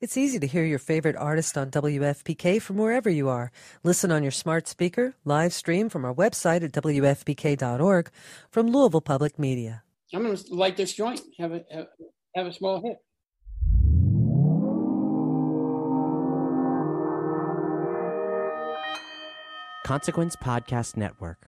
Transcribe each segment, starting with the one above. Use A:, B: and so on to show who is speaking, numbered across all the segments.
A: It's easy to hear your favorite artist on WFPK from wherever you are. Listen on your smart speaker, live stream from our website at WFPK.org from Louisville Public Media.
B: I'm going to light this joint, have a, have, have a small hit.
C: Consequence Podcast Network.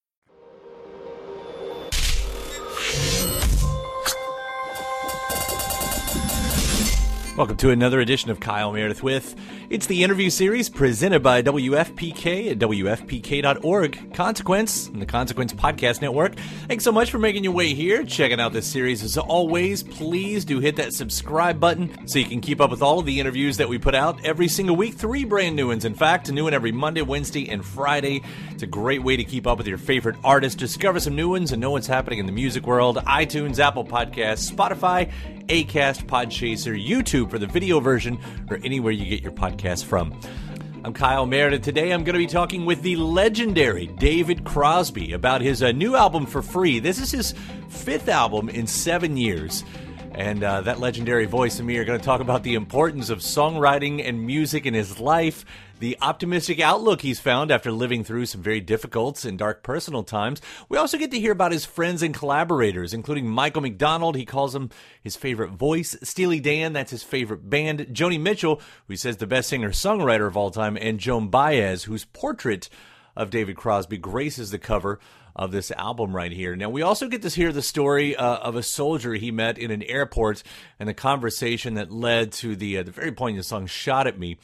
D: Welcome to another edition of Kyle Meredith with. It's the interview series presented by WFPK at WFPK.org, Consequence, and the Consequence Podcast Network. Thanks so much for making your way here, checking out this series. As always, please do hit that subscribe button so you can keep up with all of the interviews that we put out every single week. Three brand new ones, in fact, a new one every Monday, Wednesday, and Friday. It's a great way to keep up with your favorite artists, discover some new ones, and know what's happening in the music world. iTunes, Apple Podcasts, Spotify, Acast, Podchaser, YouTube for the video version, or anywhere you get your podcast from. I'm Kyle Meredith. Today I'm going to be talking with the legendary David Crosby about his uh, new album for free. This is his fifth album in seven years. And uh, that legendary voice and me are going to talk about the importance of songwriting and music in his life, the optimistic outlook he's found after living through some very difficult and dark personal times. We also get to hear about his friends and collaborators, including Michael McDonald. He calls him his favorite voice. Steely Dan, that's his favorite band. Joni Mitchell, who he says the best singer songwriter of all time, and Joan Baez, whose portrait of David Crosby graces the cover of this album right here. Now, we also get to hear the story uh, of a soldier he met in an airport and the conversation that led to the, uh, the very poignant song Shot at Me,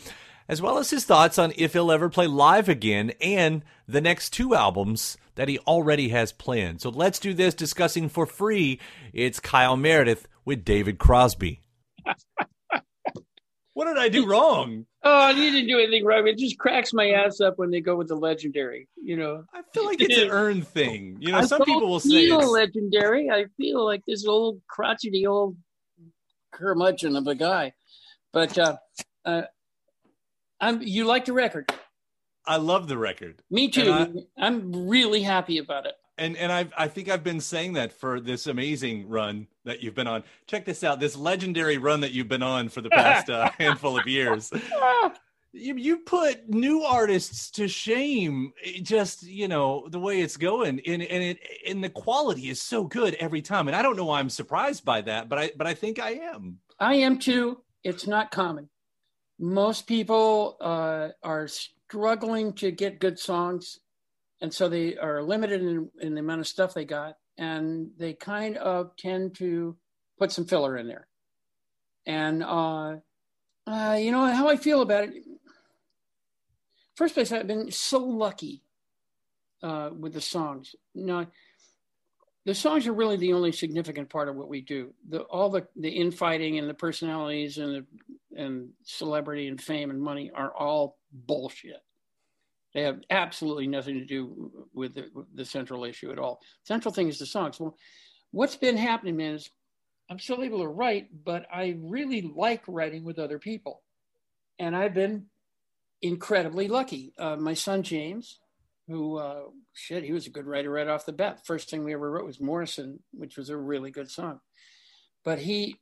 D: as well as his thoughts on if he'll ever play live again and the next two albums that he already has planned. So let's do this discussing for free. It's Kyle Meredith with David Crosby. what did I do wrong?
B: Oh, you didn't do anything wrong. It just cracks my ass up when they go with the legendary. You know,
D: I feel like it's an earned thing. You know,
B: I
D: some people will say it's,
B: legendary. I feel like this old crotchety old curmudgeon of a guy. But uh, uh, I'm. You like the record?
D: I love the record.
B: Me too.
D: I-
B: I'm really happy about it.
D: and and I I think I've been saying that for this amazing run that you've been on. Check this out, this legendary run that you've been on for the past uh, handful of years. You you put new artists to shame. It just you know the way it's going, and and it and the quality is so good every time. And I don't know why I'm surprised by that, but I but I think I am.
B: I am too. It's not common. Most people uh, are struggling to get good songs, and so they are limited in, in the amount of stuff they got, and they kind of tend to put some filler in there. And uh, uh, you know how I feel about it. First place, I've been so lucky uh, with the songs. No, the songs are really the only significant part of what we do. The all the the infighting and the personalities and the and celebrity and fame and money are all bullshit. They have absolutely nothing to do with the, with the central issue at all. Central thing is the songs. Well, what's been happening, man, is I'm still able to write, but I really like writing with other people, and I've been incredibly lucky. Uh, my son James, who uh, shit, he was a good writer right off the bat. First thing we ever wrote was Morrison, which was a really good song. But he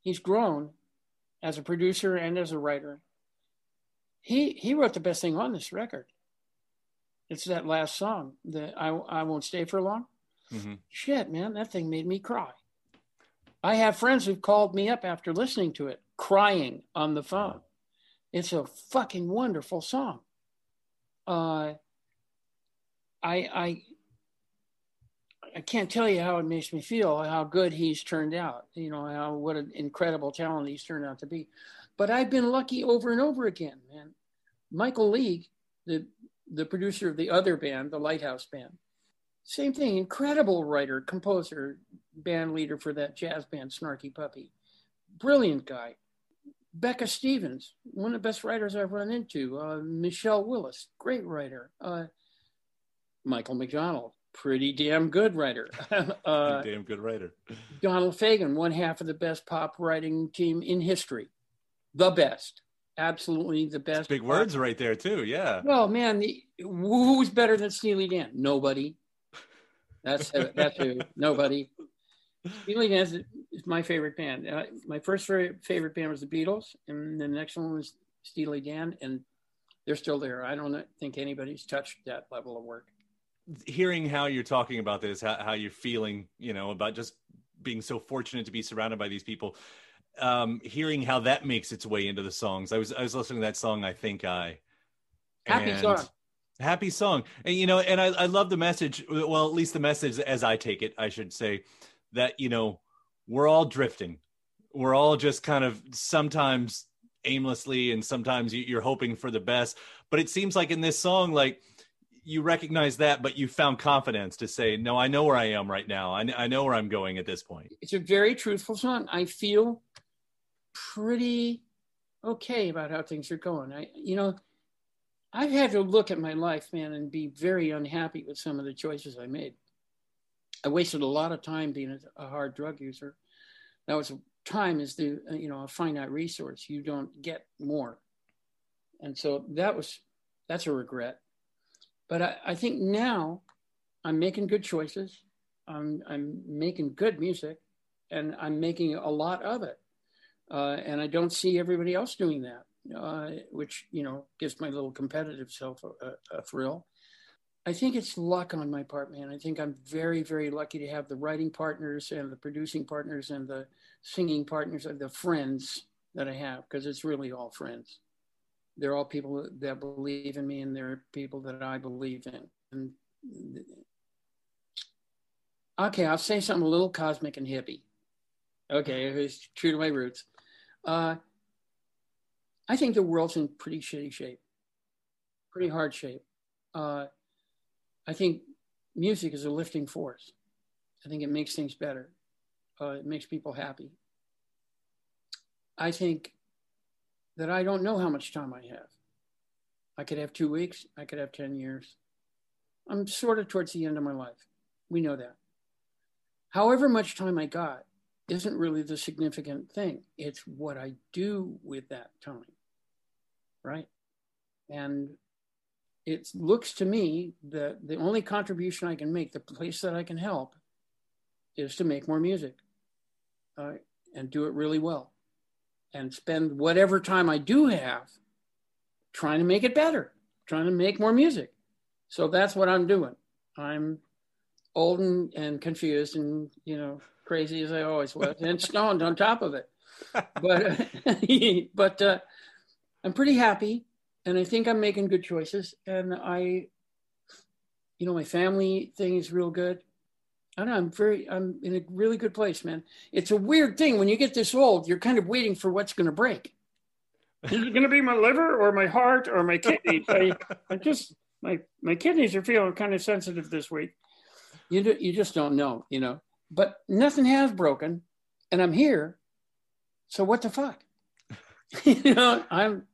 B: he's grown as a producer and as a writer. He he wrote the best thing on this record. It's that last song, the I I won't stay for long.
D: Mhm.
B: Shit, man, that thing made me cry. I have friends who've called me up after listening to it crying on the phone. It's a fucking wonderful song. Uh, I I I can't tell you how it makes me feel, how good he's turned out. You know how what an incredible talent he's turned out to be. But I've been lucky over and over again, man. Michael League, the the producer of the other band, the Lighthouse Band, same thing. Incredible writer, composer, band leader for that jazz band, Snarky Puppy. Brilliant guy. Becca Stevens, one of the best writers I've run into. Uh, Michelle Willis, great writer. Uh, Michael McDonald, pretty damn good writer.
D: uh, damn good writer.
B: Donald Fagen, one half of the best pop writing team in history. The best. Absolutely the best.
D: That's big words right there, too. Yeah.
B: Well, man, the, who's better than Steely Dan? Nobody. That's that's who. Nobody. Steely Dan is my favorite band. Uh, my first favorite, favorite band was the Beatles, and the next one was Steely Dan, and they're still there. I don't think anybody's touched that level of work.
D: Hearing how you're talking about this, how, how you're feeling, you know, about just being so fortunate to be surrounded by these people, um, hearing how that makes its way into the songs. I was I was listening to that song. I think I
B: happy song
D: happy song and you know and I, I love the message well at least the message as i take it i should say that you know we're all drifting. We're all just kind of sometimes aimlessly and sometimes you're hoping for the best. But it seems like in this song like you recognize that but you found confidence to say no i know where i am right now. I, know where i'm going at this point.
B: It's a very truthful song. I feel pretty okay about how things are going. I you know I've had to look at my life, man, and be very unhappy with some of the choices I made. I wasted a lot of time being a, hard drug user. That was time is the you know a finite resource. You don't get more, and so that was that's a regret. But I, I think now I'm making good choices. I'm I'm making good music, and I'm making a lot of it. Uh, and I don't see everybody else doing that uh, which you know gives my little competitive self a, a, thrill. I think it's luck on my part, man. I think I'm very, very lucky to have the writing partners and the producing partners and the singing partners and the friends that I have, because it's really all friends. They're all people that believe in me, and they're people that I believe in. And okay, I'll say something a little cosmic and hippie. Okay, it's true to my roots. Uh, I think the world's in pretty shitty shape, pretty hard shape. Uh, I think music is a lifting force. I think it makes things better. Uh, it makes people happy. I think that I don't know how much time I have. I could have two weeks. I could have 10 years. I'm sort of towards the end of my life. We know that. However much time I got isn't really the significant thing. It's what I do with that time right? And it looks to me that the only contribution I can make, the place that I can help, is to make more music uh, and do it really well and spend whatever time I do have trying to make it better, trying to make more music. So that's what I'm doing. I'm old and, and confused and, you know, crazy as I always was and stoned on top of it. But, but, uh, I'm pretty happy and I think I'm making good choices. And I, you know, my family thing is real good. I don't know, I'm very, I'm in a really good place, man. It's a weird thing when you get this old, you're kind of waiting for what's going to break. Is it going to be my liver or my heart or my kidneys? I, I just, my, my kidneys are feeling kind of sensitive this week. You, do, you just don't know, you know, but nothing has broken and I'm here. So what the fuck? you know, I'm,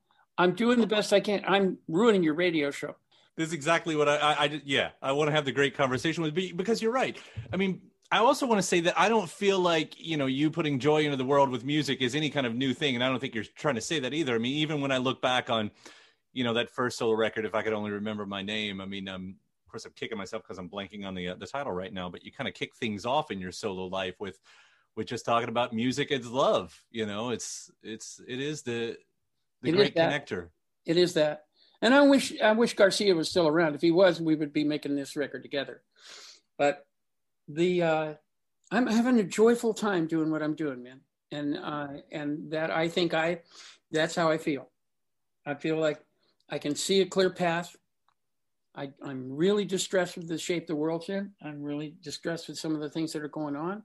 B: I'm doing the best I can. I'm ruining your radio show.
D: This is exactly what I, I, I yeah, I want to have the great conversation with you because you're right. I mean, I also want to say that I don't feel like, you know, you putting joy into the world with music is any kind of new thing. And I don't think you're trying to say that either. I mean, even when I look back on, you know, that first solo record, if I could only remember my name, I mean, um, of course, I'm kicking myself because I'm blanking on the uh, the title right now. But you kind of kick things off in your solo life with, with just talking about music as love. You know, it's it's it is the the it great connector.
B: It is that. And I wish I wish Garcia was still around. If he was, we would be making this record together. But the uh, I'm having a joyful time doing what I'm doing, man. and uh, and that I think I that's how I feel. I feel like I can see a clear path. I, I'm really distressed with the shape the world's in. I'm really distressed with some of the things that are going on,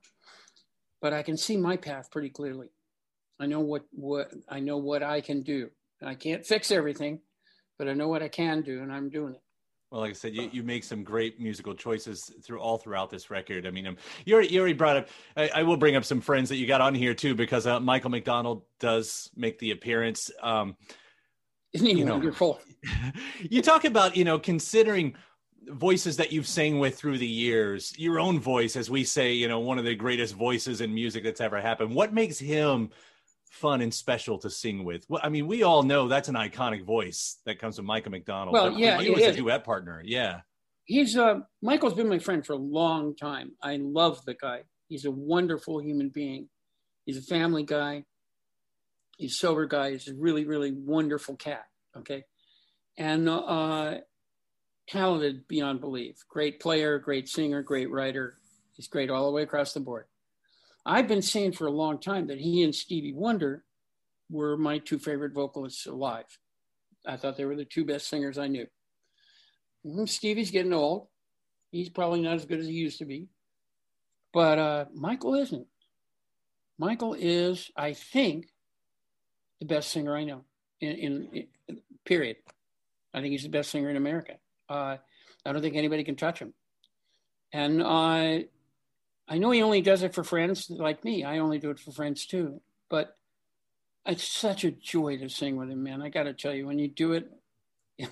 B: but I can see my path pretty clearly. I know what what I know what I can do. I can't fix everything, but I know what I can do, and I'm doing it.
D: Well, like I said, you, you make some great musical choices through all throughout this record. I mean, um, you, already, you already brought up. I, I, will bring up some friends that you got on here too, because uh, Michael McDonald does make the appearance. Um,
B: Isn't he you wonderful?
D: Know, you talk about you know considering voices that you've sang with through the years, your own voice, as we say, you know, one of the greatest voices in music that's ever happened. What makes him fun and special to sing with. Well, I mean, we all know that's an iconic voice that comes from Michael McDonald.
B: Well, yeah,
D: he was a duet partner. Yeah,
B: he's uh, Michael's been my friend for a long time. I love the guy. He's a wonderful human being. He's a family guy. He's a sober guy. He's a really, really wonderful cat. Okay, and uh, talented beyond belief. Great player, great singer, great writer. He's great all the way across the board. I've been saying for a long time that he and Stevie Wonder were my two favorite vocalists alive. I thought they were the two best singers I knew. Mm, Stevie's getting old. He's probably not as good as he used to be. But uh, Michael isn't. Michael is, I think, the best singer I know. In, in, in period. I think he's the best singer in America. Uh, I don't think anybody can touch him. And uh, I know he only does it for friends like me. I only do it for friends too. But it's such a joy to sing with him, man. I got to tell you, when you do it,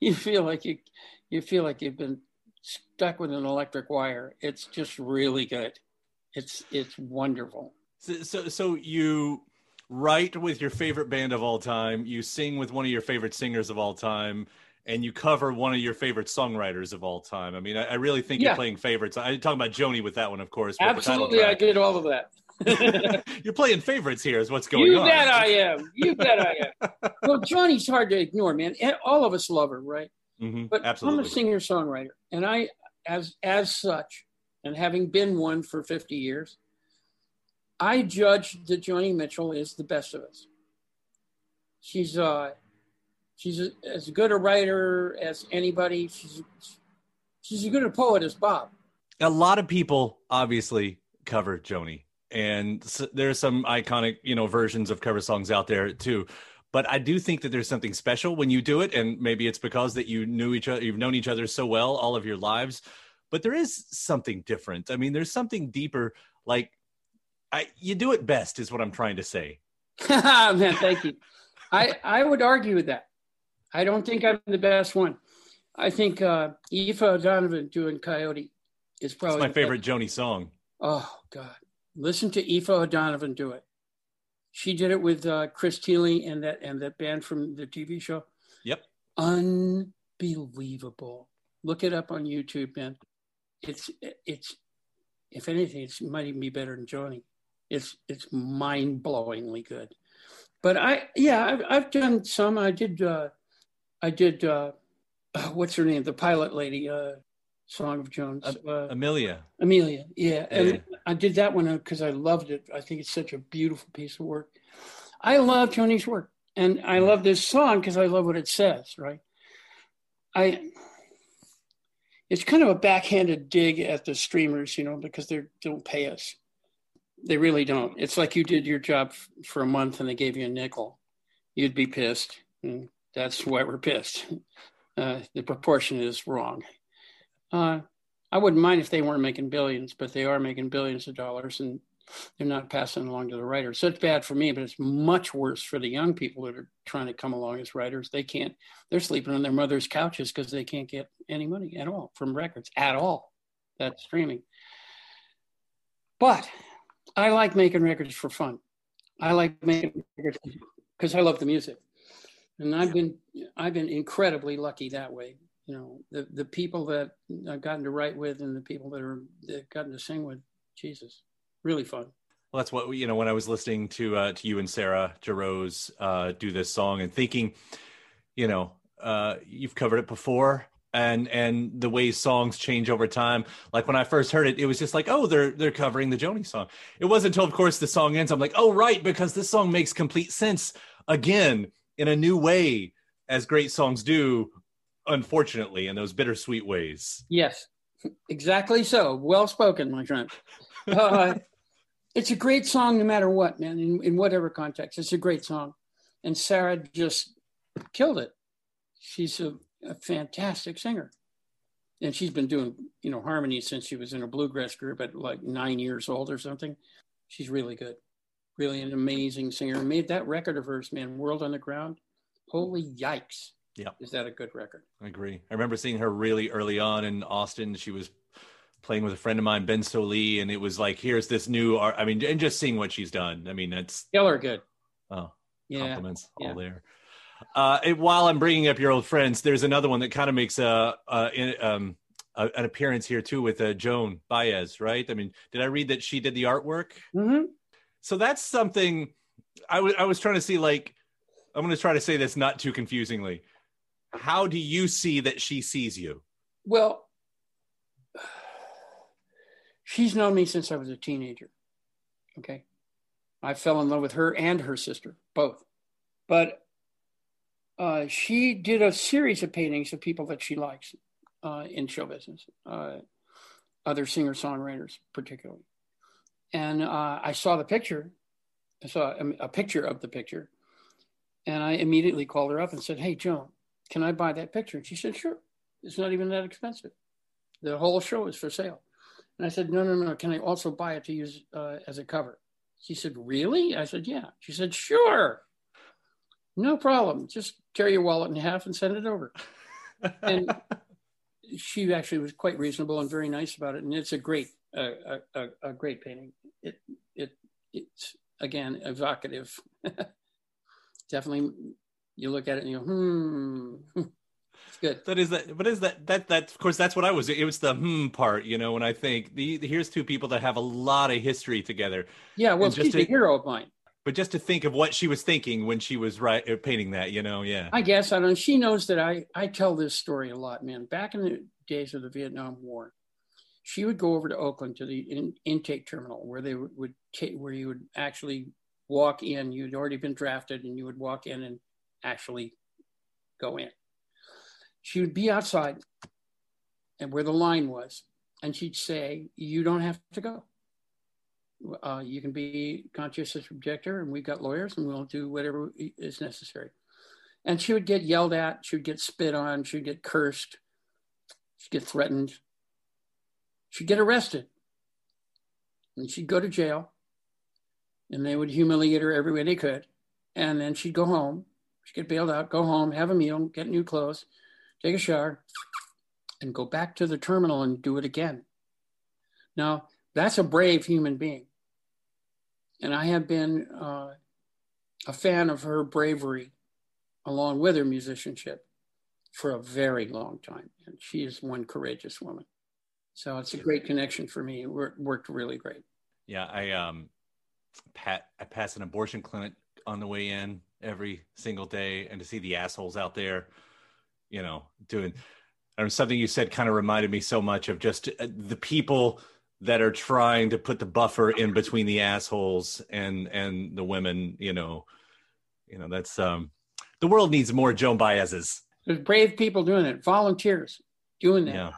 B: you feel like you you feel like you've been stuck with an electric wire. It's just really good. It's it's wonderful.
D: So so, so you write with your favorite band of all time. You sing with one of your favorite singers of all time and you cover one of your favorite songwriters of all time. I mean, I, I really think yeah. you're playing favorites. I'm talking about Joni with that one, of course.
B: Absolutely, I did all of
D: that. you're playing favorites here, is what's going
B: you
D: on.
B: You bet I am. You bet I am. well, Joni's hard to ignore, man. All of us love her, right?
D: Mm-hmm.
B: But
D: Absolutely.
B: I'm a singer songwriter, and I, as as such, and having been one for 50 years, I judge that Joni Mitchell is the best of us. She's uh, she's a, as good a writer as anybody. She's she's as good a poet as Bob.
D: A lot of people obviously cover Joni, and so there's some iconic you know versions of cover songs out there too. But I do think that there's something special when you do it, and maybe it's because that you knew each other, you've known each other so well all of your lives. But there is something different. I mean, there's something deeper. Like, I you do it best, is what I'm trying to say.
B: Man, thank you. I I would argue with that. I don't think I'm the best one. I think uh, Aoife O'Donovan doing Coyote is probably
D: my favorite best. Joni song.
B: Oh God, listen to Aoife O'Donovan do it. She did it with uh, Chris Thile and that and that band from the TV show.
D: Yep.
B: Unbelievable. Look it up on YouTube, man. It's it's if anything, it might even be better than Joni. It's it's mind blowingly good. But I yeah I've, I've done some. I did. Uh, I did uh, uh, what's her name? The pilot lady, uh, Song of Jones. Uh,
D: Amelia.
B: Amelia, yeah. And yeah. I did that one because I loved it. I think it's such a beautiful piece of work. I love Joni's work. And I love this song because I love what it says, right? I it's kind of a backhanded dig at the streamers, you know, because they don't pay us. They really don't. It's like you did your job f- for a month and they gave you a nickel. You'd be pissed. And that's why we're pissed. Uh, the proportion is wrong. Uh, I wouldn't mind if they weren't making billions, but they are making billions of dollars and they're not passing along to the writers. So it's bad for me, but it's much worse for the young people that are trying to come along as writers. They can't, they're sleeping on their mother's couches because they can't get any money at all from records at all. That's streaming. But I like making records for fun. I like making records because I love the music and I've been I've been incredibly lucky that way. You know, the the people that I've gotten to write with and the people that are that gotten to sing with, Jesus, really fun.
D: Well, that's what you know. When I was listening to uh, to you and Sarah Jarosz uh, do this song and thinking, you know, uh, you've covered it before. and and the way songs change over time. Like when I first heard it, it was just like, oh, they're they're covering the Joni song. It wasn't until, of course, the song ends. I'm like, oh, right, because this song makes complete sense again in a new way, as great songs do. Unfortunately, in those bittersweet ways.
B: Yes, exactly so. Well spoken, my friend. Uh, it's a great song, no matter what, man. In, in whatever context, it's a great song, and Sarah just killed it. She's a a fantastic singer. And she's been doing, you know, harmony since she was in a bluegrass group at like nine years old or something. She's really good. Really an amazing singer. Made that record of hers, man, World on the Ground. Holy yikes.
D: Yeah.
B: Is that a good record?
D: I agree. I remember seeing her really early on in Austin. She was playing with a friend of mine, Ben Sollee, and it was like, here's this new art. I mean, and just seeing what she's done. I mean, that's
B: killer good.
D: Oh,
B: yeah.
D: compliments
B: Yeah.
D: all there. Uh, it- while I'm bringing up your old friends, there's another one that kind of makes a, a, um, a an appearance here too with uh, Joan Baez, right? I mean, did I read that she did the artwork?
B: hmm
D: So that's something I wa- I was trying to see. Like, I'm going to try to say this not too confusingly. How do you see that she sees you?
B: Well, she's known me since I was a teenager. Okay. I fell in love with her and her sister, both. But uh, she did a series of paintings of people that she likes uh, in show business, uh, other singer songwriters, particularly. And uh, I saw the picture, I saw a, a picture of the picture, and I immediately called her up and said, Hey, Joan, can I buy that picture? And she said, Sure. It's not even that expensive. The whole show is for sale. And I said, No, no, no. Can I also buy it to use uh, as a cover? She said, Really? I said, Yeah. She said, Sure. No problem. Just tear your wallet in half and send it over. And she actually was quite reasonable and very nice about it. And it's a great, a, a, a great painting. It, it, it's again evocative. Definitely, you look at it and you go, hmm, it's good.
D: That is that. What is that? That that of course that's what I was. It was the hmm part. You know, when I think the here's two people that have a lot of history together.
B: Yeah, well,
D: And
B: she's a hero of mine.
D: But just to think of what she was thinking when she was right uh, painting that, you know, yeah.
B: I guess I don't. She knows that I I tell this story a lot, man. Back in the days of the Vietnam War, she would go over to Oakland to the in, intake terminal where they would, would where you would actually walk in. You'd already been drafted, and you would walk in and actually go in. She would be outside, and where the line was, and she'd say, "You don't have to go." Uh, you can be conscientious objector, and we've got lawyers, and we'll do whatever is necessary and she would get yelled at she would get spit on she would get cursed she'd get threatened she'd get arrested. And she'd go to jail. And they would humiliate her every way they could. And then she'd go home. She'd get bailed out go home have a meal get new clothes take a shower and go back to the terminal and do it again. Now that's a brave human being. And i have been uh, a fan of her bravery along with her musicianship for a very long time. And she is one courageous woman. So it's a great connection for me. It worked really great.
D: Yeah, I um pat I pass an abortion clinic on the way in every single day and to see the assholes out there, you know, doing and something you said kind of reminded me so much of just uh, the people that are trying to put the buffer in between the assholes and and the women, you know. You know, that's um the world needs more Joan Baez's.
B: There's brave people doing it, volunteers doing that.
D: Yeah.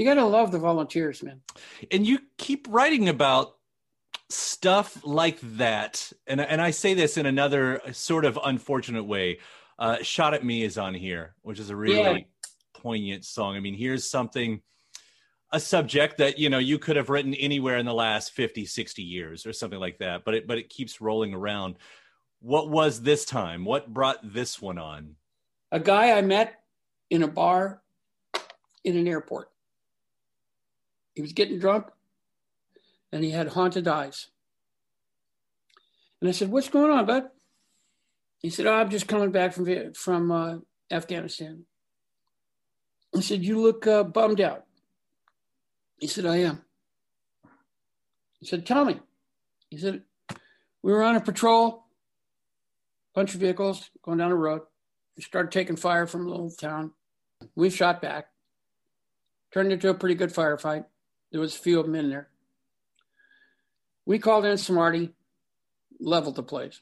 B: You got to love the volunteers, man.
D: and you keep writing about stuff like that and and I say this in another sort of unfortunate way uh shot at me is on here which is a really
B: Yeah.
D: poignant song i mean here's something a subject that you know you could have written anywhere in the last 50 60 years or something like that but it but it keeps rolling around what was this time what brought this one on
B: A guy I met in a bar in an airport. He was getting drunk and he had haunted eyes. And I said, What's going on, bud? He said, Oh, I'm just coming back from, from uh, Afghanistan. I said, You look uh, bummed out. He said, I am. He said, Tell me. He said, We were on a patrol, bunch of vehicles going down the road. We started taking fire from a little town. We shot back. Turned into a pretty good firefight. There was a few of them in there. We called in Smarty, leveled the place.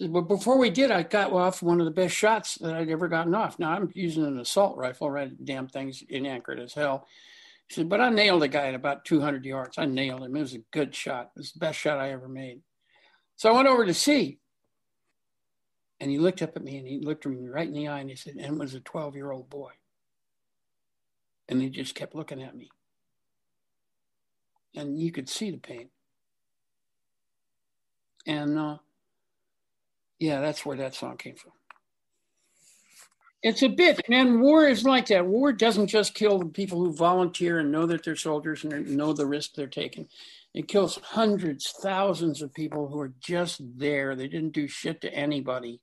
B: But before we did, I got off one of the best shots that I'd ever gotten off. Now I'm using an assault rifle, right? Damn thing's inaccurate as hell. He said, but I nailed a guy at about 200 yards. I nailed him. It was a good shot. It was the best shot I ever made. So I went over to see. And he looked up at me and he looked me right in the eye and he said, and it was a 12 year old boy. And he just kept looking at me. And you could see the pain. And uh, yeah, that's where that song came from. It's a bit, man. War is like that. War doesn't just kill the people who volunteer and know that they're soldiers and know the risk they're taking. It kills hundreds, thousands of people who are just there. They didn't do shit to anybody.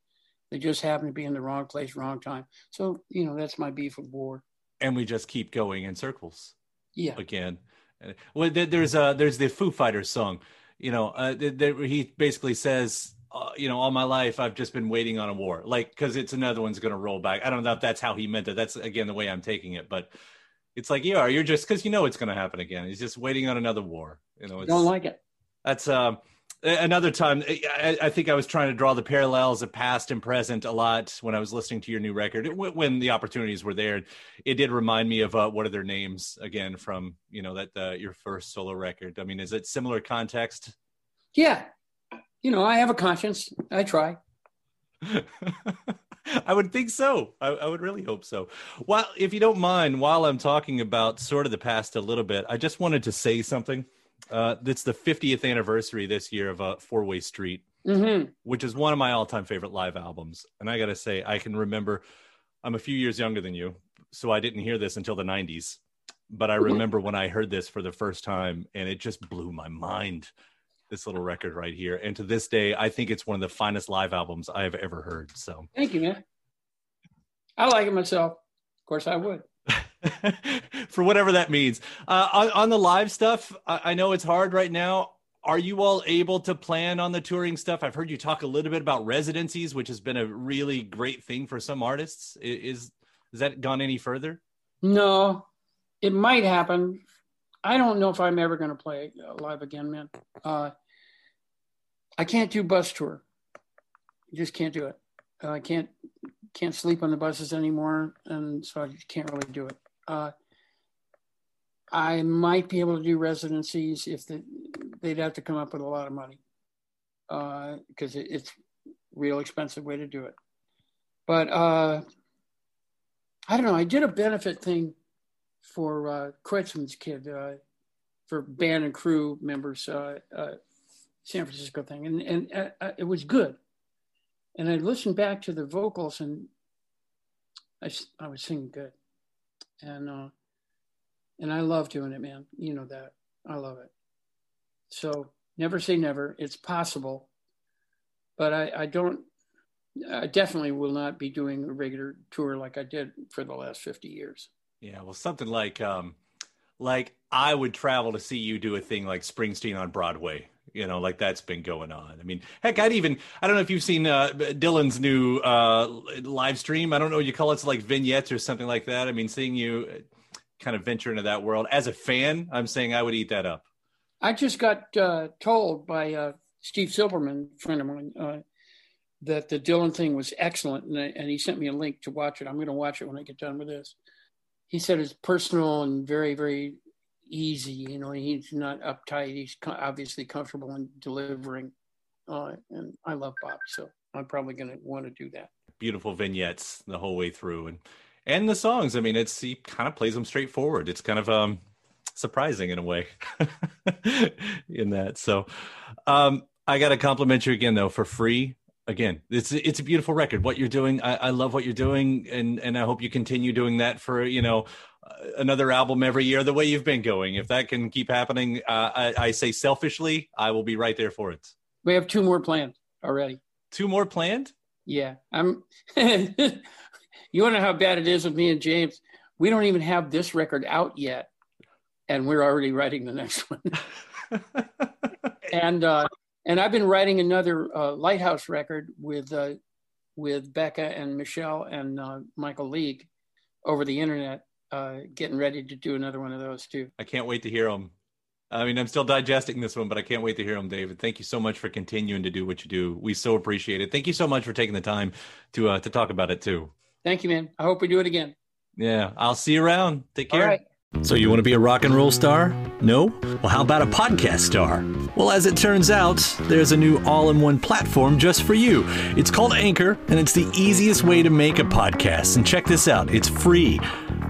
B: They just happened to be in the wrong place, wrong time. So, you know, that's my beef with war.
D: And we just keep going in circles.
B: Yeah.
D: Again. Well, there's uh there's the Foo Fighters song. You know, uh, there, he basically says uh, you know, all my life I've just been waiting on a war, like because it's another one's going to roll back. I don't know if that's how he meant it. That's again the way I'm taking it, but it's like you are. You're just because you know it's going to happen again. He's just waiting on another war. You know,
B: don't like it.
D: That's um another time. I, I, think I was trying to draw the parallels of past and present a lot when I was listening to your new record. It, when the opportunities were there, it did remind me of uh, what are their names again from you know that uh, your first solo record. I mean, is it similar context?
B: Yeah, you know, I have a conscience. I try.
D: I would think so. I, I, would really hope so. Well, if you don't mind, while I'm talking about sort of the past a little bit, I just wanted to say something. Uh, it's the 50th anniversary this year of uh, Four Way Street,
B: mm-hmm.
D: which is one of my all-time favorite live albums. And I got to say, I can remember. I'm a few years younger than you, so I didn't hear this until the 90s. But I mm-hmm. remember when I heard this for the first time, and it just blew my mind this little record right here. And to this day, I think it's one of the finest live albums I have ever heard. So
B: thank you, man. I like it myself. Of course, I would.
D: For whatever that means. Uh, on, on, the live stuff, I, I know it's hard right now. Are you all able to plan on the touring stuff? I've heard you talk a little bit about residencies, which has been a really great thing for some artists. Is has that gone any further?
B: No, it might happen. I don't know if I'm ever going to play live again, man. Uh, I can't do bus tour. Just can't do it. Uh, I can't can't sleep on the buses anymore, and so I can't really do it. Uh, I might be able to do residencies if the, they'd have to come up with a lot of money because uh, it, it's real expensive way to do it. But uh, I don't know. I did a benefit thing for uh, Kreutzmann's kid, uh, for band and crew members, uh, uh, San Francisco thing, and and uh, it was good. And I listened back to the vocals, and I I was singing good, and uh, and I love doing it, man. You know that I love it. So never say never. It's possible, but I I don't. I definitely will not be doing a regular tour like I did for the last 50 years.
D: Yeah, well, something like um, like I would travel to see you do a thing like Springsteen on Broadway. You know, like that's been going on. I mean, heck, I'd even I don't know if you've seen uh, Dylan's new uh, live stream. I don't know you call it. Like vignettes or something like that. I mean, seeing you uh, kind of venture into that world as a fan, I'm saying I would eat that up.
B: I just got uh, told by uh, Steve Silberman, friend of mine, uh, that the Dylan thing was excellent, and, and he sent me a link to watch it. I'm going to watch it when I get done with this he said it's personal and very very easy you know he's not uptight he's obviously comfortable in delivering uh, and i love bob so i'm probably going to want to do that.
D: Beautiful vignettes the whole way through and and the songs i mean it's he kind of plays them straightforward it's kind of um surprising in a way in that so um i got to compliment you again though for free. Again it's it's a beautiful record what you're doing I, I, love what you're doing and and i hope you continue doing that for you know another album every year the way you've been going. If that can keep happening uh, I, I, say selfishly i will be right there for it.
B: We have two more planned already.
D: Two more planned?
B: Yeah i'm you want to know how bad it is with me and james? We don't even have this record out yet and we're already writing the next one. And uh and I've been writing another uh, Lighthouse record with uh, with Becca and Michelle and uh, Michael League over the internet, uh, getting ready to do another one of those too.
D: I can't wait to hear them. I mean, I'm still digesting this one, but I can't wait to hear them, David. Thank you so much for continuing to do what you do. We so appreciate it. Thank you so much for taking the time to uh, to talk about it too.
B: Thank you, man. I hope we do it again.
D: Yeah, I'll see you around. Take care.
B: All right.
D: So, you want to be a rock and roll star? No? Well, how about a podcast star? Well, as it turns out, there's a new all in one platform just for you. It's called Anchor, and it's the easiest way to make a podcast. And check this out it's free.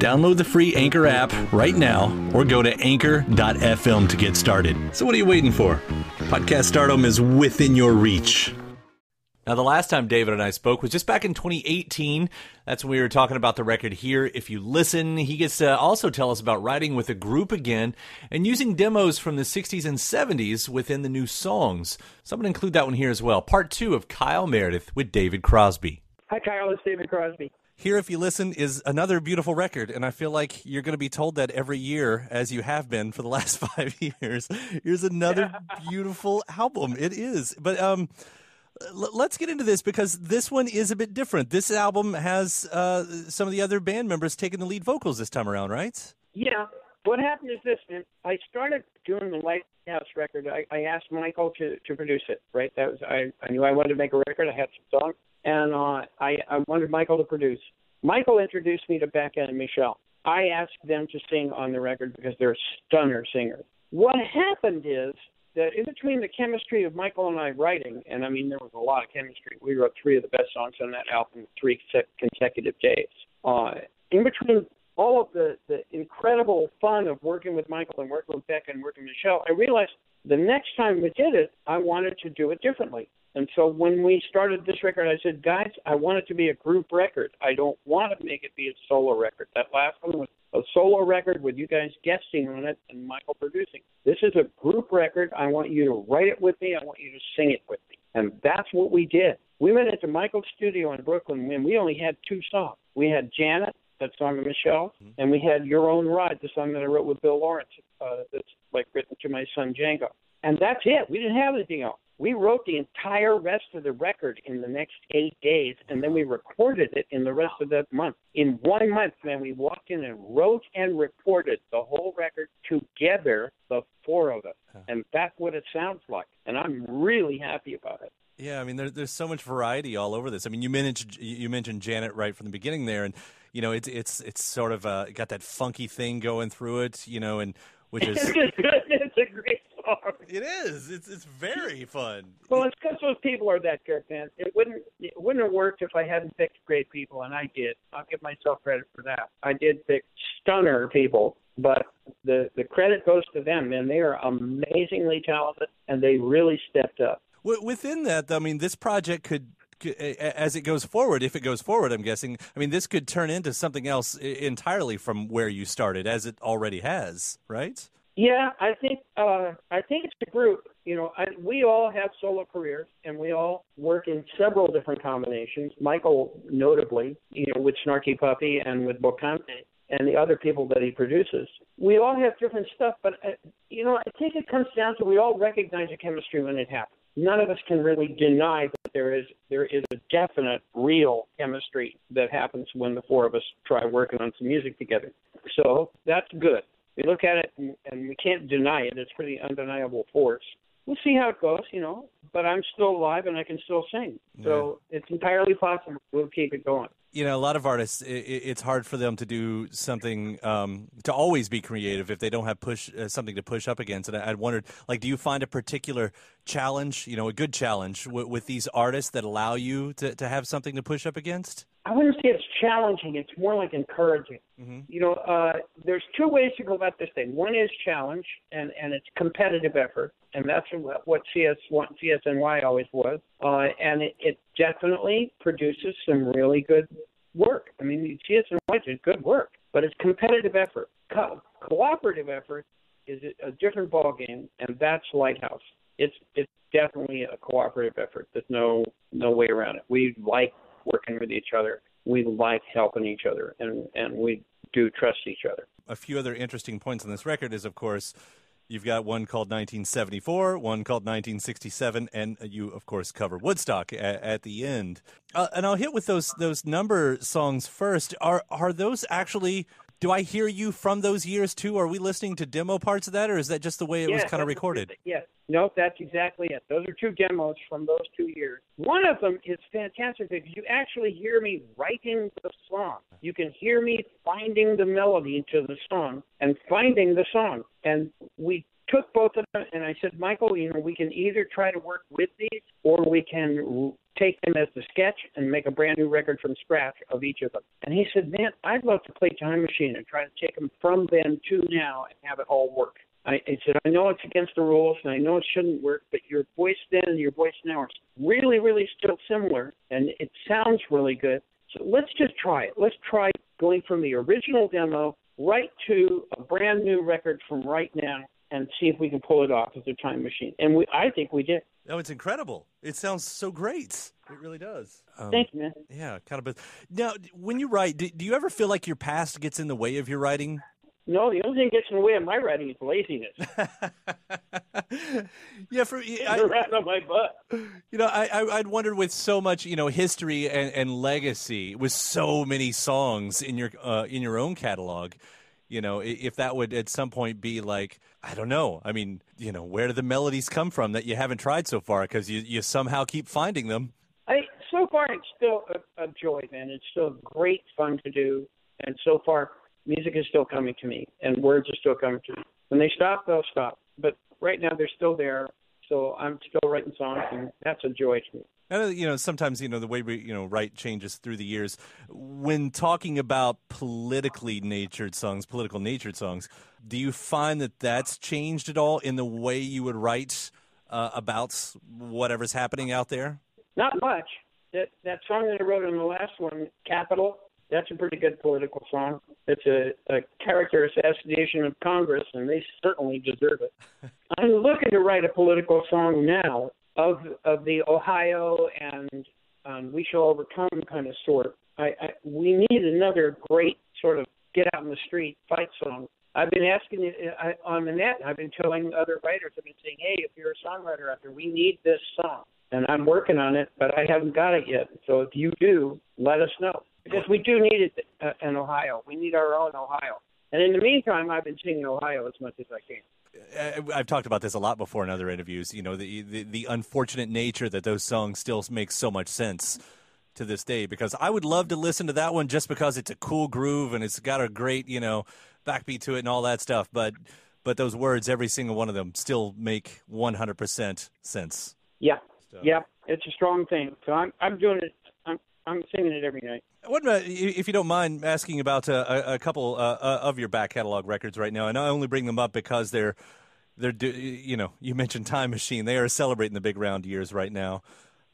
D: Download the free Anchor app right now or go to anchor.fm to get started. So, what are you waiting for? Podcast stardom is within your reach. Now, the last time David and I spoke was just back in 2018. That's when we were talking about the record here. If you listen, he gets to also tell us about writing with a group again and using demos from the 60s and 70s within the new songs. So I'm going to include that one here as well. Part two of Kyle Meredith with David Crosby.
E: Hi, Kyle. It's David Crosby.
D: Here, if you listen, is another beautiful record, and I feel like you're going to be told that every year, as you have been for the last five years. Here's another beautiful album. It is, but um, l- let's get into this because this one is a bit different. This album has uh, some of the other band members taking the lead vocals this time around, right?
E: Yeah. What happened is this, man. I started doing the Lighthouse record. I, I asked Michael to, to produce it, right? That was I, I knew I wanted to make a record. I had some songs, and uh, I, I wanted Michael to produce. Michael introduced me to Becca and Michelle. I asked them to sing on the record because they're stunner singers. What happened is that in between the chemistry of Michael and I writing, and I mean there was a lot of chemistry. We wrote three of the best songs on that album, three consecutive days. Uh, in between all of the, the incredible fun of working with Michael and working with Becca and working with Michelle, I realized the next time we did it, I wanted to do it differently. And so when we started this record, I said, guys, I want it to be a group record. I don't want to make it be a solo record. That last one was a solo record with you guys guesting on it and Michael producing. This is a group record. I want you to write it with me. I want you to sing it with me. And that's what we did. We went into Michael's studio in Brooklyn and we only had two songs. We had Janet, that song of Michelle, mm-hmm. and we had Your Own Ride, the song that I wrote with Bill Laurance, uh, that's like written to my son Django. And that's it. We didn't have anything else. We wrote the entire rest of the record in the next eight days, and then we recorded it in the rest of that month. In one month, man, we walked in and wrote and recorded the whole record together, the four of us. And that's what it sounds like. And I'm really happy about it.
D: Yeah, I mean, there, there's so much variety all over this. I mean, you mentioned you mentioned Janet right from the beginning there, and you know, it's it's it's sort of uh, got that funky thing going through it, you know, and which is
E: it's a great song.
D: It is. It's it's very fun.
E: Well, it's because those people are that good, man. It wouldn't it wouldn't have worked if I hadn't picked great people, and I did. I'll give myself credit for that. I did pick stunner people, but the the credit goes to them, man. They are amazingly talented, and they really stepped up.
D: Within that, I mean, this project could as it goes forward, if it goes forward, I'm guessing. I mean, this could turn into something else entirely from where you started, as it already has, right?
E: Yeah, I think uh, I think it's a group. You know, I, we all have solo careers, and we all work in several different combinations. Michael, notably, you know, with Snarky Puppy and with Bokanté, and the other people that he produces. We all have different stuff, but uh, you know, I think it comes down to we all recognize the chemistry when it happens none of us can really deny that there is there is a definite real chemistry that happens when the four of us try working on some music together. So that's good. We look at it and, and we can't deny it. It's pretty undeniable force. We'll see how it goes, you know. But I'm still alive and I can still sing. So yeah. it's entirely possible. We'll keep it going
D: you know, a lot of artists, it, it's hard for them to do something um, to always be creative if they don't have push uh, something to push up against. And I, I wondered, like, do you find a particular challenge, you know, a good challenge w- with these artists that allow you to, to have something to push up against?
E: I wouldn't say it's challenging. It's more like encouraging. Mm-hmm. You know, uh, there's two ways to go about this thing. One is challenge, and and it's competitive effort, and that's what what CS one CSNY always was. Uh, and it, it definitely produces some really good work. I mean, CSNY is good work, but it's competitive effort. Co- cooperative effort is a different ball game, and that's Lighthouse. It's it's definitely a cooperative effort. There's no no way around it. We like working with each other. We like helping each other, and and we do trust each other.
D: A few other interesting points on this record is, of course, You've got one called 1974, one called 1967, and you, of course, cover Woodstock at, at the end. Uh, and I'll hit with those those number songs first. Are are those actually? Do I hear you from those years too? Are we listening to demo parts of that, or is that just the way it was kind of recorded?
E: Yes. No, that's exactly it. Those are two demos from those two years. One of them is fantastic because you actually hear me writing the song. You can hear me finding the melody to the song and finding the song. And we took both of them and I said, Michael, you know, we can either try to work with these or we can take them as the sketch and make a brand new record from scratch of each of them. And he said, Man, I'd love to play Time Machine and try to take them from then to now and have it all work. I, I said, I know it's against the rules and I know it shouldn't work, but your voice then and your voice now are really, really still similar and it sounds really good. So let's just try it. Let's try going from the original demo right to a brand new record from right now and see if we can pull it off as a time machine. And we, I think we did.
D: Oh, it's incredible! It sounds so great. It really does.
E: Um, Thank you, man.
D: Yeah, kind of. Now, when you write, do, do you ever feel like your past gets in the way of your writing?
E: No, the only thing that gets in the way of my writing is laziness.
D: yeah, for
E: I, around on my butt.
D: You know, I, I would wondered with so much you know history and, and legacy, with so many songs in your uh, in your own catalog, you know, if that would at some point be like, I don't know. I mean, you know, where do the melodies come from that you haven't tried so far? Because you you somehow keep finding them.
E: I so far it's still a, a joy, man. It's still great fun to do, and so far music is still coming to me and words are still coming to me. When they stop, they'll stop. But right now they're still there. So I'm still writing songs and that's a joy to me.
D: And, you know, sometimes, you know, the way we, you know, write changes through the years. When talking about politically natured songs, political natured songs, do you find that that's changed at all in the way you would write uh, about whatever's happening out there?
E: Not much. That that song that I wrote on the last one, Capital, that's a pretty good political song. It's a, a character assassination of Congress, and they certainly deserve it. I'm looking to write a political song now of of the Ohio and um, we shall overcome kind of sort. I, I we need another great sort of get out in the street fight song. I've been asking I, on the net. I've been telling other writers. I've been saying, "Hey, if you're a songwriter out there, we need this song." And I'm working on it, but I haven't got it yet. So if you do, let us know because we do need it uh, in Ohio. We need our own Ohio. And in the meantime, I've been singing Ohio as much as I can.
D: Uh, I've talked about this a lot before in other interviews. You know, the, the, the unfortunate nature that those songs still make so much sense to this day. Because I would love to listen to that one just because it's a cool groove and it's got a great, you know, backbeat to it and all that stuff. But but those words, every single one of them, still make 100% sense.
E: Yeah, so. yeah, it's a strong thing. So I'm I'm doing it. I'm singing it every night.
D: What about, if you don't mind asking about uh, a, a couple uh, uh, of your back catalog records right now, and I only bring them up because they're they're you know you mentioned Time Machine. They are celebrating the big round years right now.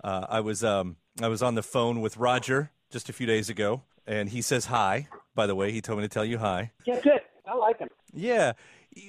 D: Uh, I was um, I was on the phone with Roger just a few days ago, and he says hi. By the way, he told me to tell you hi.
E: Yeah, good. I like him.
D: Yeah,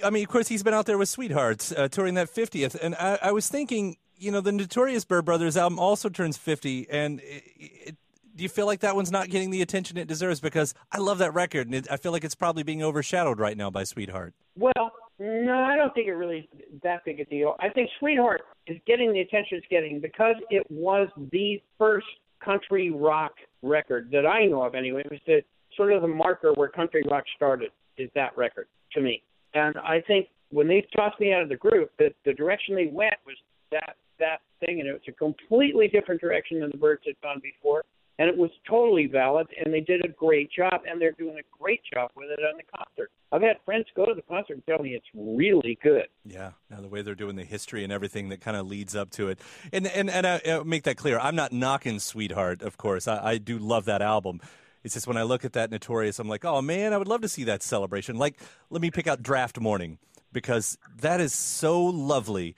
D: I mean, of course, he's been out there with Sweethearts uh, touring that 50th, and I, I, was thinking, you know, the Notorious Byrd Brothers album also turns 50, and it, it do you feel like that one's not getting the attention it deserves? Because I love that record, and it, I feel like it's probably being overshadowed right now by Sweetheart.
E: Well, no, I don't think it really is that big a deal. I think Sweetheart is getting the attention it's getting because it was the first country rock record that I know of. Anyway, it was the sort of the marker where country rock started. Is that record to me? And I think when they tossed me out of the group, that the direction they went was that that thing, and it was a completely different direction than the Byrds had gone before and it was totally valid, and they did a great job, and they're doing a great job with it on the concert. I've had friends go to the concert and tell me it's really good.
D: Yeah, now the way they're doing the history and everything that kind of leads up to it, and and and I, I make that clear. I'm not knocking Sweetheart, of course. I, I do love that album. It's just when I look at that Notorious, I'm like, oh man, I would love to see that celebration. Like, let me pick out Draft Morning because that is so lovely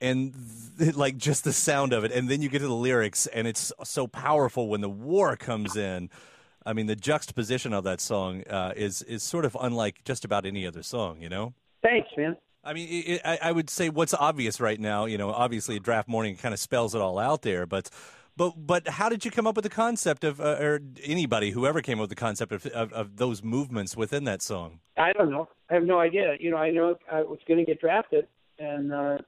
D: and th- like just the sound of it and then you get to the lyrics and it's so powerful when the war comes in i mean the juxtaposition of that song uh, is is sort of unlike just about any other song you know
E: Thanks, man.
D: I mean, it, I, I would say what's obvious right now. You know, obviously, draft morning kind of spells it all out there. But, but, but, how did you come up with the concept of, uh, or anybody, whoever came up with the concept of, of, of those movements within that song?
E: I don't know. I have no idea. You know, I know I was going to get drafted, and uh,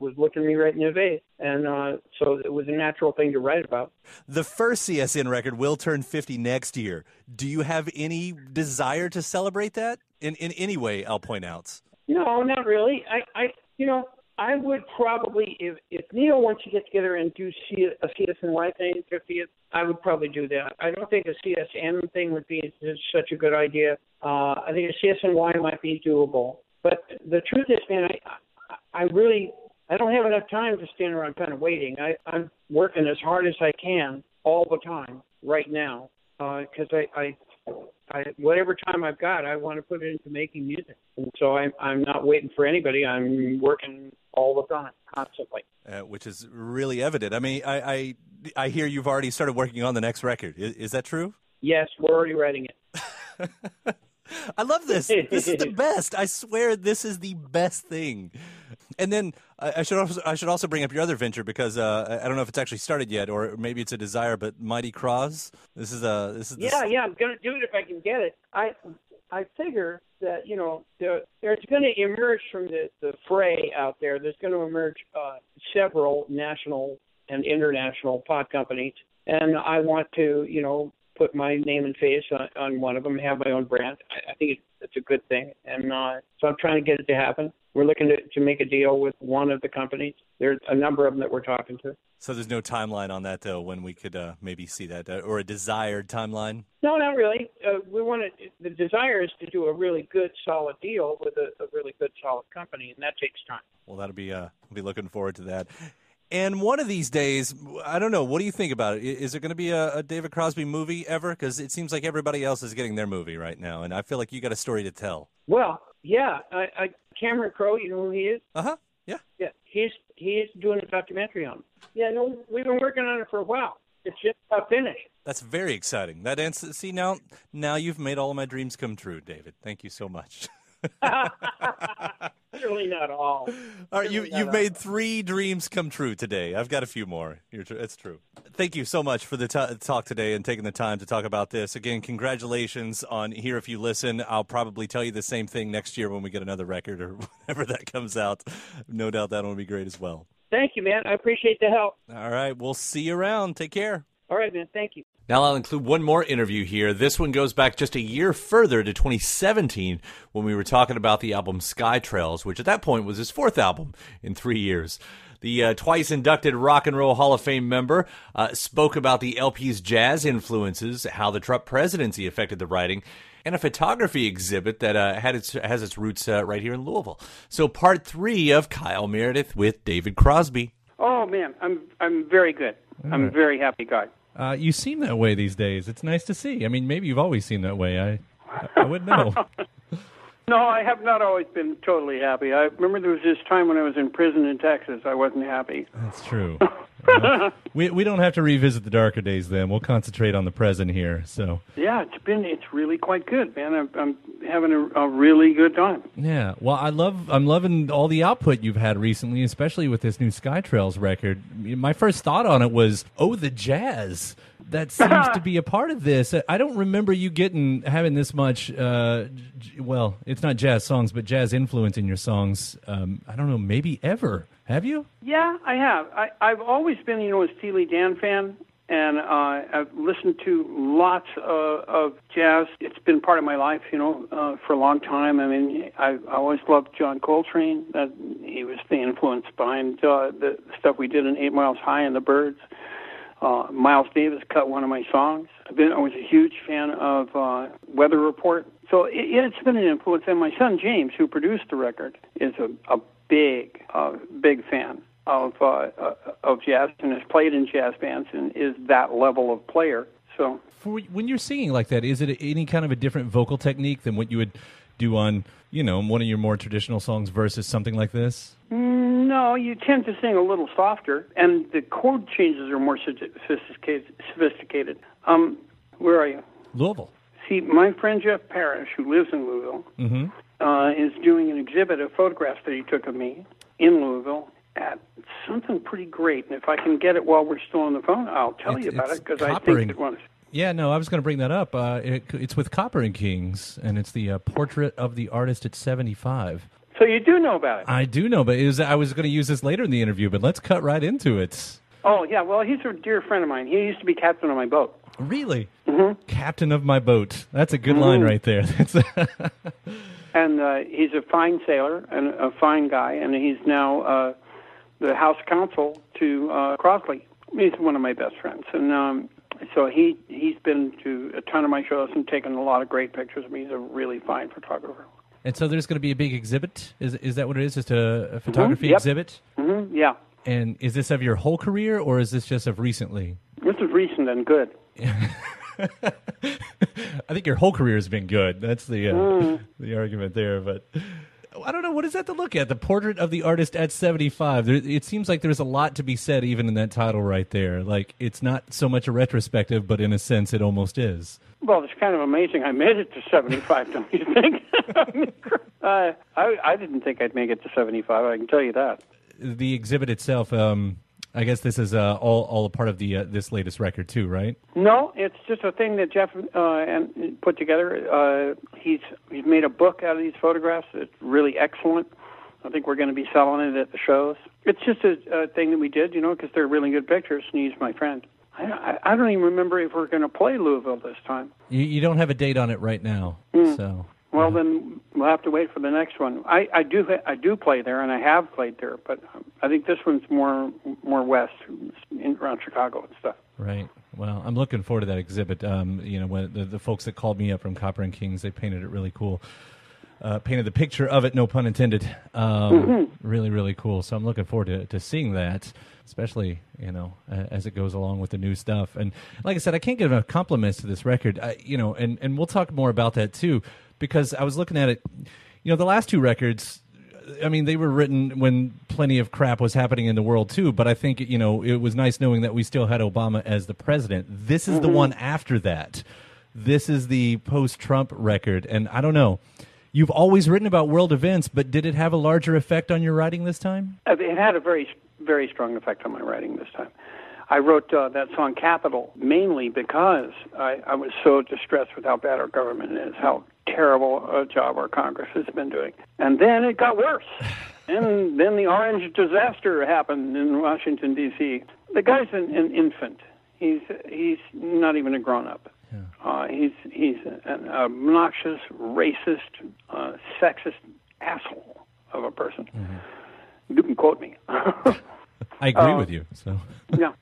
E: was looking me right in the face, and uh, so it was a natural thing to write about.
D: The first CSN record will turn 50 next year. Do you have any desire to celebrate that in in any way? I'll point out.
E: No, not really. I, I, you know, I would probably if if Neil wants to get together and do C, a CSNY thing, 50th, I would probably do that. I don't think a CSN thing would be such a good idea. Uh, I think a CSN CSNY might be doable. But the truth is, man, I, I really, I don't have enough time to stand around kind of waiting. I, I'm working as hard as I can all the time right now because uh, I, I I, whatever time I've got, I want to put it into making music. And so I'm, I'm not waiting for anybody. I'm working all the time, constantly.
D: Uh, which is really evident. I mean, I, I, I hear you've already started working on the next record. Is, is that true?
E: Yes, we're already writing it.
D: I love this. This is the best. I swear, this is the best thing. And then I, should also I should also bring up your other venture because uh, I don't know if it's actually started yet or maybe it's a desire, but Mighty Croz. This is a this is
E: yeah yeah. I'm gonna do it if I can get it. I I figure that you know there, there's going to emerge from the the fray out there. There's going to emerge uh, several national and international pot companies, and I want to you know put my name and face on, on one of them, have my own brand. I, I think it's, it's a good thing, and uh, so I'm trying to get it to happen. We're looking to, to make a deal with one of the companies. There's a number of them that we're talking to.
D: So there's no timeline on that, though, when we could uh, maybe see that, uh, or a desired timeline.
E: No, not really. Uh, we want to. The desire is to do a really good, solid deal with a, a really good, solid company, and that takes time.
D: Well, that'll be. Uh, we'll be looking forward to that. And one of these days, I don't know. What do you think about it? Is it going to be a, a David Crosby movie ever? Because it seems like everybody else is getting their movie right now, and I feel like you got a story to tell.
E: Well, yeah, I, I Cameron Crowe, you know who he is?
D: Uh huh. Yeah.
E: Yeah, he's he's doing a documentary on. Him. Yeah, no, we've been working on it for a while. It's just about finished.
D: That's very exciting. That answer. See now, now you've made all of my dreams come true, David. Thank you so much.
E: Certainly not all.
D: All right, you, you've made three dreams come true today. I've got a few more. You're tr- it's true. Thank you so much for the t- talk today and taking the time to talk about this. Again, congratulations on Here If You Listen. I'll probably tell you the same thing next year when we get another record or whenever that comes out. No doubt that will be great as well.
E: Thank you, man. I appreciate the help.
D: All right, we'll see you around. Take care.
E: All right, man. Thank you.
D: Now I'll include one more interview here. This one goes back just a year further to 2017 when we were talking about the album Sky Trails, which at that point was his fourth album in three years. The uh, twice inducted Rock and Roll Hall of Fame member uh, spoke about the LP's jazz influences, how the Trump presidency affected the writing, and a photography exhibit that uh, had its has its roots uh, right here in Louisville. So part three of Kyle Meredith with David Crosby.
F: Oh man, I'm I'm very good. All I'm a very happy guy.
G: Uh, you seem that way these days. It's nice to see. I mean, maybe you've always seemed that way. I, I wouldn't know.
F: no, I have not always been totally happy. I remember there was this time when I was in prison in Texas. I wasn't happy.
G: That's true. we we don't have to revisit the darker days. Then we'll concentrate on the present here. So
F: yeah, it's been it's really quite good, man. I'm, I'm having a, a, really good time.
G: Yeah, well, I love I'm loving all the output you've had recently, especially with this new Sky Trails record. My first thought on it was, oh, the jazz that seems to be a part of this. I don't remember you getting having this much. Uh, well, it's not jazz songs, but jazz influence in your songs. Um, I don't know, maybe ever. Have you?
F: Yeah, I have. I, I've always been, you know, a Steely Dan fan, and uh, I've listened to lots uh, of jazz. It's been part of my life, you know, uh, for a long time. I mean, I, I always loved John Coltrane. That he was the influence behind uh, the stuff we did in Eight Miles High and the Byrds. Uh, Miles Davis cut one of my songs. I've been, I was a huge fan of uh, Weather Report. So it, it's been an influence. And my son James, who produced the record, is a, a big, uh, big fan of uh, uh, of jazz and has played in jazz bands and is that level of player. So,
G: For, when you're singing like that, is it any kind of a different vocal technique than what you would do on, you know, one of your more traditional songs versus something like this?
F: No, you tend to sing a little softer, and the chord changes are more sophisticated. Sophisticated. Um, where are you?
G: Louisville.
F: See, my friend Jeff Parrish, who lives in Louisville,
D: hmm
F: uh, is doing an exhibit of photographs that he took of me in Louisville at something pretty great. And if I can get it while we're still on the phone, I'll tell
D: It's-
F: you about it because I think it was.
D: Yeah, no, I was going to bring that up. Uh, it, it's with Copper and Kings, and it's the uh, portrait of the artist at 75.
F: So you do know about it.
D: I do know, but it was, I was going to use this later in the interview, but let's cut right into it.
F: Oh yeah, well he's a dear friend of mine. He used to be captain of my boat.
D: Really?
F: Mm-hmm.
D: Captain of my boat. That's a good line right there. That's
F: and uh, he's a fine sailor and a fine guy, and he's now uh, the house counsel to uh, Crosley. He's one of my best friends, and um, so he he's been to a ton of my shows and taken a lot of great pictures of me. He's a really fine photographer.
D: and so there's going to be a big exhibit. Is is that what it is? Just a, a photography
F: Yep.
D: exhibit?
F: hmm Yeah,
D: And is this of your whole career, or is this just of recently?
F: this is recent and good.
D: I think your whole career has been good. That's the uh,
F: Mm.
D: the argument there. But I don't know what is that to look at. The portrait of the artist at seventy five. It seems like there's a lot to be said even in that title right there. Like it's not so much a retrospective, but in a sense, it almost is.
F: Well, it's kind of amazing. I made it to 75, don't you think? uh, I, I didn't think I'd make it to 75. I can tell you that.
D: The exhibit itself. Um, I guess this is uh, all all a part of the uh, this latest record too, right?
F: No, it's just a thing that Jeff uh, and put together. Uh, he's he's made a book out of these photographs. It's really excellent. I think we're going to be selling it at the shows. It's just a, a thing that we did, you know, because they're really good pictures, and he's my friend. I, I, I don't even remember if we're going to play Louisville this time.
D: You, you don't have a date on it right now,
F: Hmm.
D: so
F: Well, then we'll have to wait for the next one. I, I do I do play there, and I have played there, but um, I think this one's more more west, in, around Chicago and stuff.
D: Right. Well, I'm looking forward to that exhibit. Um, you know, when the, the folks that called me up from Copper and Kings, they painted it really cool. Uh, painted the picture of it, no pun intended. Um,
F: Mm-hmm.
D: Really, really cool. So I'm looking forward to, to seeing that, especially you know uh, as it goes along with the new stuff. And like I said, I can't give enough compliments to this record. I, you know, and and we'll talk more about that too, because I was looking at it. You know, the last two records. I mean, they were written when plenty of crap was happening in the world too. But I think you know it was nice knowing that we still had Obama as the president. This is the one after that. This is the post-Trump record, and I don't know. You've always written about world events, but did it have a larger effect on your writing this time?
F: Uh, It had a very, very strong effect on my writing this time. I wrote uh, that song "Capitol" mainly because I, I was so distressed with how bad our government is, how terrible a job our Congress has been doing, and then it got worse. and then the orange disaster happened in Washington D.C. The guy's an, an infant. He's he's not even a grown up. Uh, he's he's an obnoxious, racist, uh, sexist asshole of a person. You can quote me.
D: I agree with you. So
F: yeah,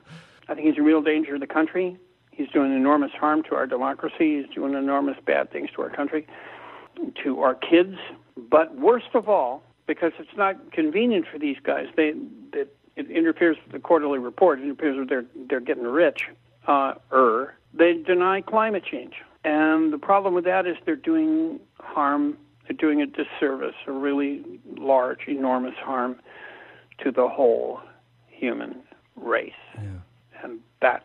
F: I think he's a real danger to the country. He's doing enormous harm to our democracy. He's doing enormous bad things to our country, to our kids. But worst of all, because it's not convenient for these guys, they that it interferes with the quarterly report. It interferes with their they're getting rich. Uh, er, they deny climate change, and the problem with that is they're doing harm. They're doing a disservice, a really large, enormous harm to the whole human race. And that's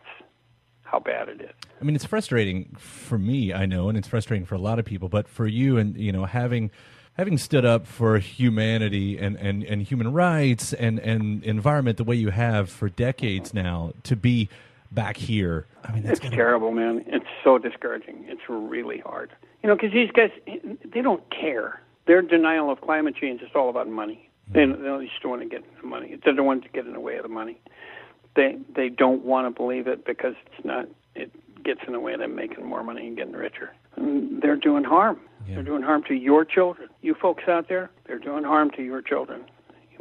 F: how bad it is.
D: I mean, it's frustrating for me, I know, and it's frustrating for a lot of people. But for you, and you know, having having stood up for humanity and, and, and human rights and, and environment the way you have for decades now, to be back here, I mean, that's
F: It's
D: gonna,
F: terrible, man. It's so discouraging. It's really hard. You know, because these guys, they don't care. Their denial of climate change is all about money. Mm-hmm. They, they just want to get the money. They don't want to get in the way of the money. They they don't want to believe it because it's not. It gets in the way of them making more money and getting richer. And they're doing harm. They're doing harm to your children. You folks out there, they're doing harm to your children.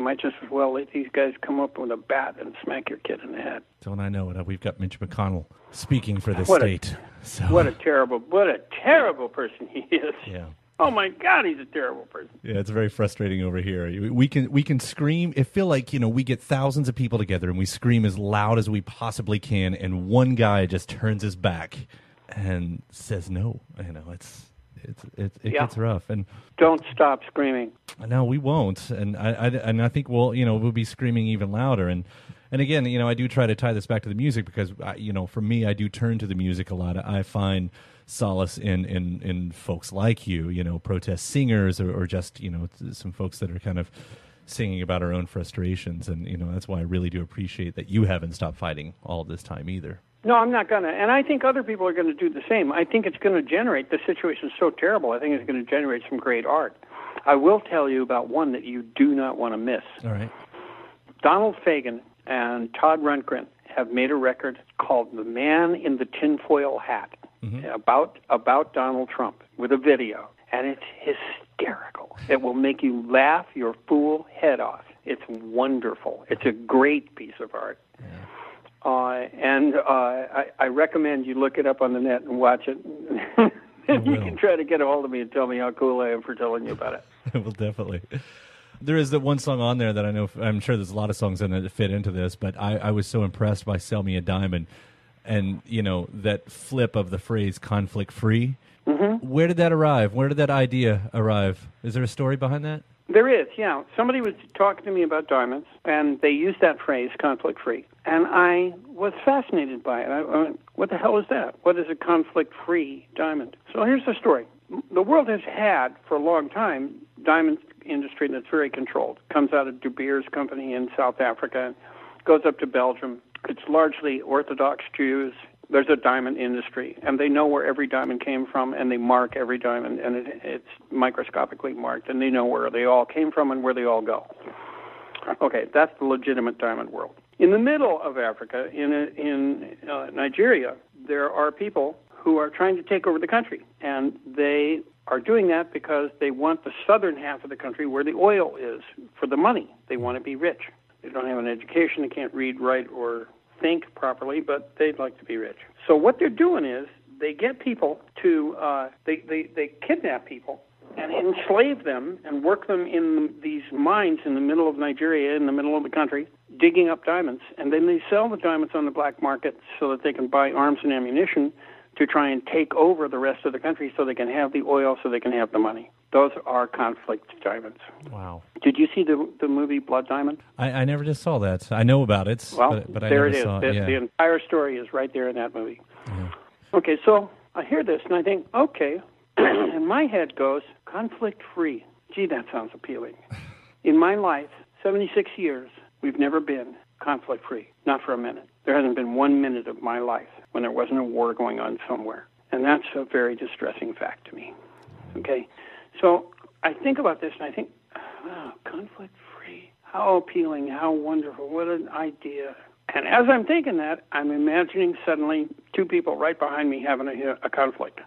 F: Might just as well let these guys come up with a bat and smack your kid in the head.
D: don't I know it? Uh, we've got Mitch McConnell speaking for the
F: What a-
D: state. so
F: What a terrible, what a terrible person he is.
D: yeah.
F: Oh my God, he's a terrible person.
D: Yeah, it's very frustrating over here. We can we can scream. It feel like you know we get thousands of people together and we scream as loud as we possibly can, and one guy just turns his back and says no. You know, it's it's it, it
F: Yeah.
D: gets rough, and
F: Don't stop screaming.
D: no, we won't. And I, I and I think we'll you know we'll be screaming even louder. And and again, you know, I do try to tie this back to the music because I, you know, for me, I do turn to the music a lot. I find
G: solace in, in, in folks like you, you know, protest singers or, or just, you know, some folks that are kind of singing about our own frustrations. And, you know, that's why I really do appreciate that you haven't stopped fighting all this time either.
F: No, I'm not gonna, and I think other people are going to do the same. I think it's going to generate. The situation is so terrible. I think it's going to generate some great art. I will tell you about one that you do not want to miss.
G: All right.
F: Donald Fagen and Todd Rundgren have made a record called "The Man in the Tinfoil Hat"
G: Mm-hmm.
F: about about Donald Trump with a video, and it's hysterical. It will make you laugh your fool head off. It's wonderful. It's a great piece of art. Uh, and uh, I, I recommend you look it up on the net and watch it. and you can try to get a hold of me and tell me how cool I am for telling you about it.
G: well, definitely. There is that one song on there that I know. I'm sure there's a lot of songs in it that fit into this, but I, I was so impressed by "Sell Me a Diamond," and you know that flip of the phrase "conflict free." Mm-hmm. Where did that arrive? Where did that idea arrive? Is there a story behind that?
F: There is, yeah. Somebody was talking to me about diamonds, and they used that phrase, conflict free. And I was fascinated by it. I went, what the hell is that? What is a conflict free diamond? So here's the story. The world has had, for a long time, diamond industry that's very controlled. Comes out of De Beers Company in South Africa, goes up to Belgium. It's largely Orthodox Jews. There's a diamond industry, and they know where every diamond came from, and they mark every diamond, and it, it's microscopically marked, and they know where they all came from and where they all go. Okay, that's the legitimate diamond world. In the middle of Africa, in in uh, Nigeria, there are people who are trying to take over the country, and they are doing that because they want the southern half of the country where the oil is for the money. They want to be rich. They don't have an education. They can't read, write, or think properly, but they'd like to be rich. So what they're doing is they get people to uh, they, they they kidnap people and enslave them and work them in these mines in the middle of Nigeria, in the middle of the country, digging up diamonds, and then they sell the diamonds on the black market so that they can buy arms and ammunition to try and take over the rest of the country so they can have the oil so they can have the money. Those are conflict diamonds.
G: Wow.
F: Did you see the the movie Blood Diamond?
G: I, I never just saw that. I know about it,
F: Well,
G: but, but I
F: there
G: never
F: it is.
G: saw
F: The.
G: Yeah.
F: the entire story is right there in that movie. Okay, so I hear this and I think, okay, and my head goes conflict free. Gee, that sounds appealing. In my life, 76 years, we've never been conflict free, not for a minute. There hasn't been one minute of my life when there wasn't a war going on somewhere. And that's a very distressing fact to me. Okay? So I think about this and I think, oh, conflict free. How appealing, how wonderful, what an idea. And as I'm thinking that, I'm imagining suddenly two people right behind me having a, a conflict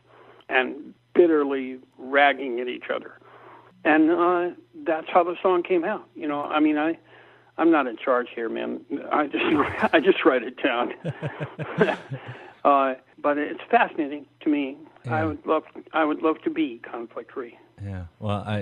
F: and bitterly ragging at each other. And uh, that's how the song came out. You know, I mean, I, I'm not in charge here, man. I just, I just write it down. uh, but it's fascinating to me. I would love, I would love to be conflict free.
G: Yeah, well, I,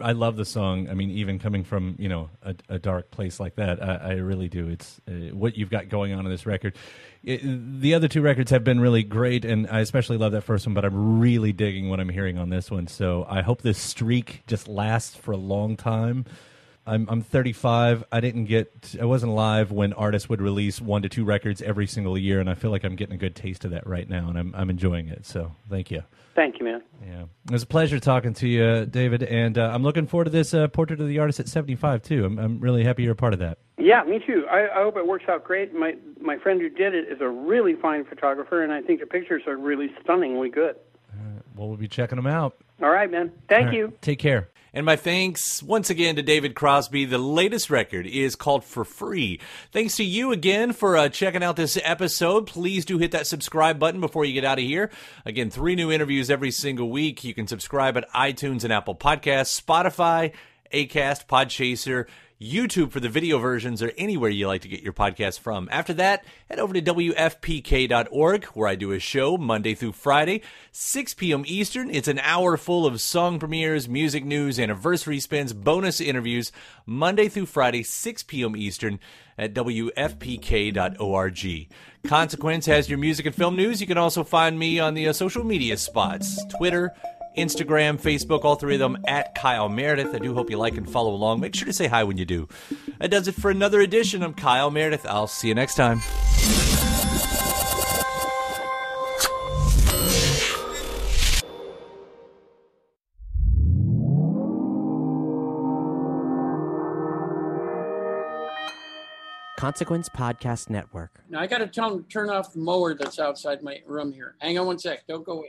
G: I I- love the song. I mean, even coming from you know a, a dark place like that, I, I really do. It's uh, what you've got going on in this record. It, the other two records have been really great, and I especially love that first one. But I'm really digging what I'm hearing on this one. So I hope this streak just lasts for a long time. I'm I'm 35. I didn't get I wasn't alive when artists would release one to two records every single year, and I feel like I'm getting a good taste of that right now, and I'm I'm enjoying it. So thank you.
F: Thank you, man.
G: Yeah, it was a pleasure talking to you, David, and uh, I'm looking forward to this uh, portrait of the artist at 75 too. I'm, I'm really happy you're a part of that.
F: Yeah, me too. I, I hope it works out great. My my friend who did it is a really fine photographer, and I think the pictures are really stunningly good.
G: Well, we'll be checking them out.
F: All right, man. Thank
G: right,
F: you.
G: Take care.
D: And my thanks once again to David Crosby. The latest record is called For Free. Thanks to you again for uh, checking out this episode. Please do hit that subscribe button before you get out of here. Again, three new interviews every single week. You can subscribe at iTunes and Apple Podcasts, Spotify, Acast, Podchaser, YouTube for the video versions, or anywhere you like to get your podcast from. After that, head over to WFPK.org, where I do a show Monday through Friday, 6 p.m. Eastern. It's an hour full of song premieres, music news, anniversary spins, bonus interviews, Monday through Friday, 6 p.m. Eastern at WFPK.org. Consequence has your music and film news. You can also find me on the uh, social media spots Twitter, Instagram, Facebook, all three of them at Kyle Meredith. I do hope you like and follow along. Make sure to say hi when you do. That does it for another edition. I'm Kyle Meredith. I'll see you next time.
C: Consequence Podcast Network.
B: Now I got to tell him turn off the mower that's outside my room here. Hang on one sec. Don't go away.